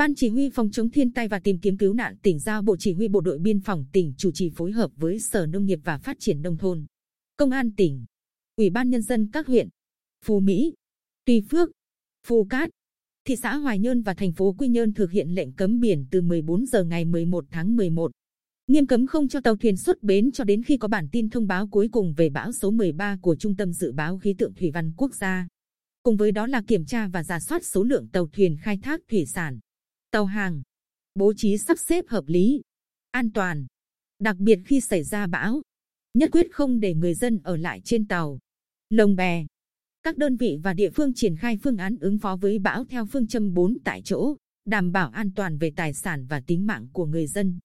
Ban Chỉ huy phòng chống thiên tai và tìm kiếm cứu nạn tỉnh giao Bộ Chỉ huy Bộ đội Biên phòng tỉnh chủ trì phối hợp với Sở Nông nghiệp và Phát triển Nông thôn, Công an tỉnh, Ủy ban Nhân dân các huyện, Phú Mỹ, Tuy Phước, Phú Cát, thị xã Hoài Nhơn và thành phố Quy Nhơn thực hiện lệnh cấm biển từ 14 giờ ngày 11 tháng 11. Nghiêm cấm không cho tàu thuyền xuất bến cho đến khi có bản tin thông báo cuối cùng về bão số 13 của Trung tâm Dự báo Khí tượng Thủy văn Quốc gia. Cùng với đó là kiểm tra và giả soát số lượng tàu thuyền khai thác thủy sản, tàu hàng, bố trí sắp xếp hợp lý, an toàn. Đặc biệt khi xảy ra bão, nhất quyết không để người dân ở lại trên tàu, lồng bè. Các đơn vị và địa phương triển khai phương án ứng phó với bão theo phương châm 4 tại chỗ, đảm bảo an toàn về tài sản và tính mạng của người dân.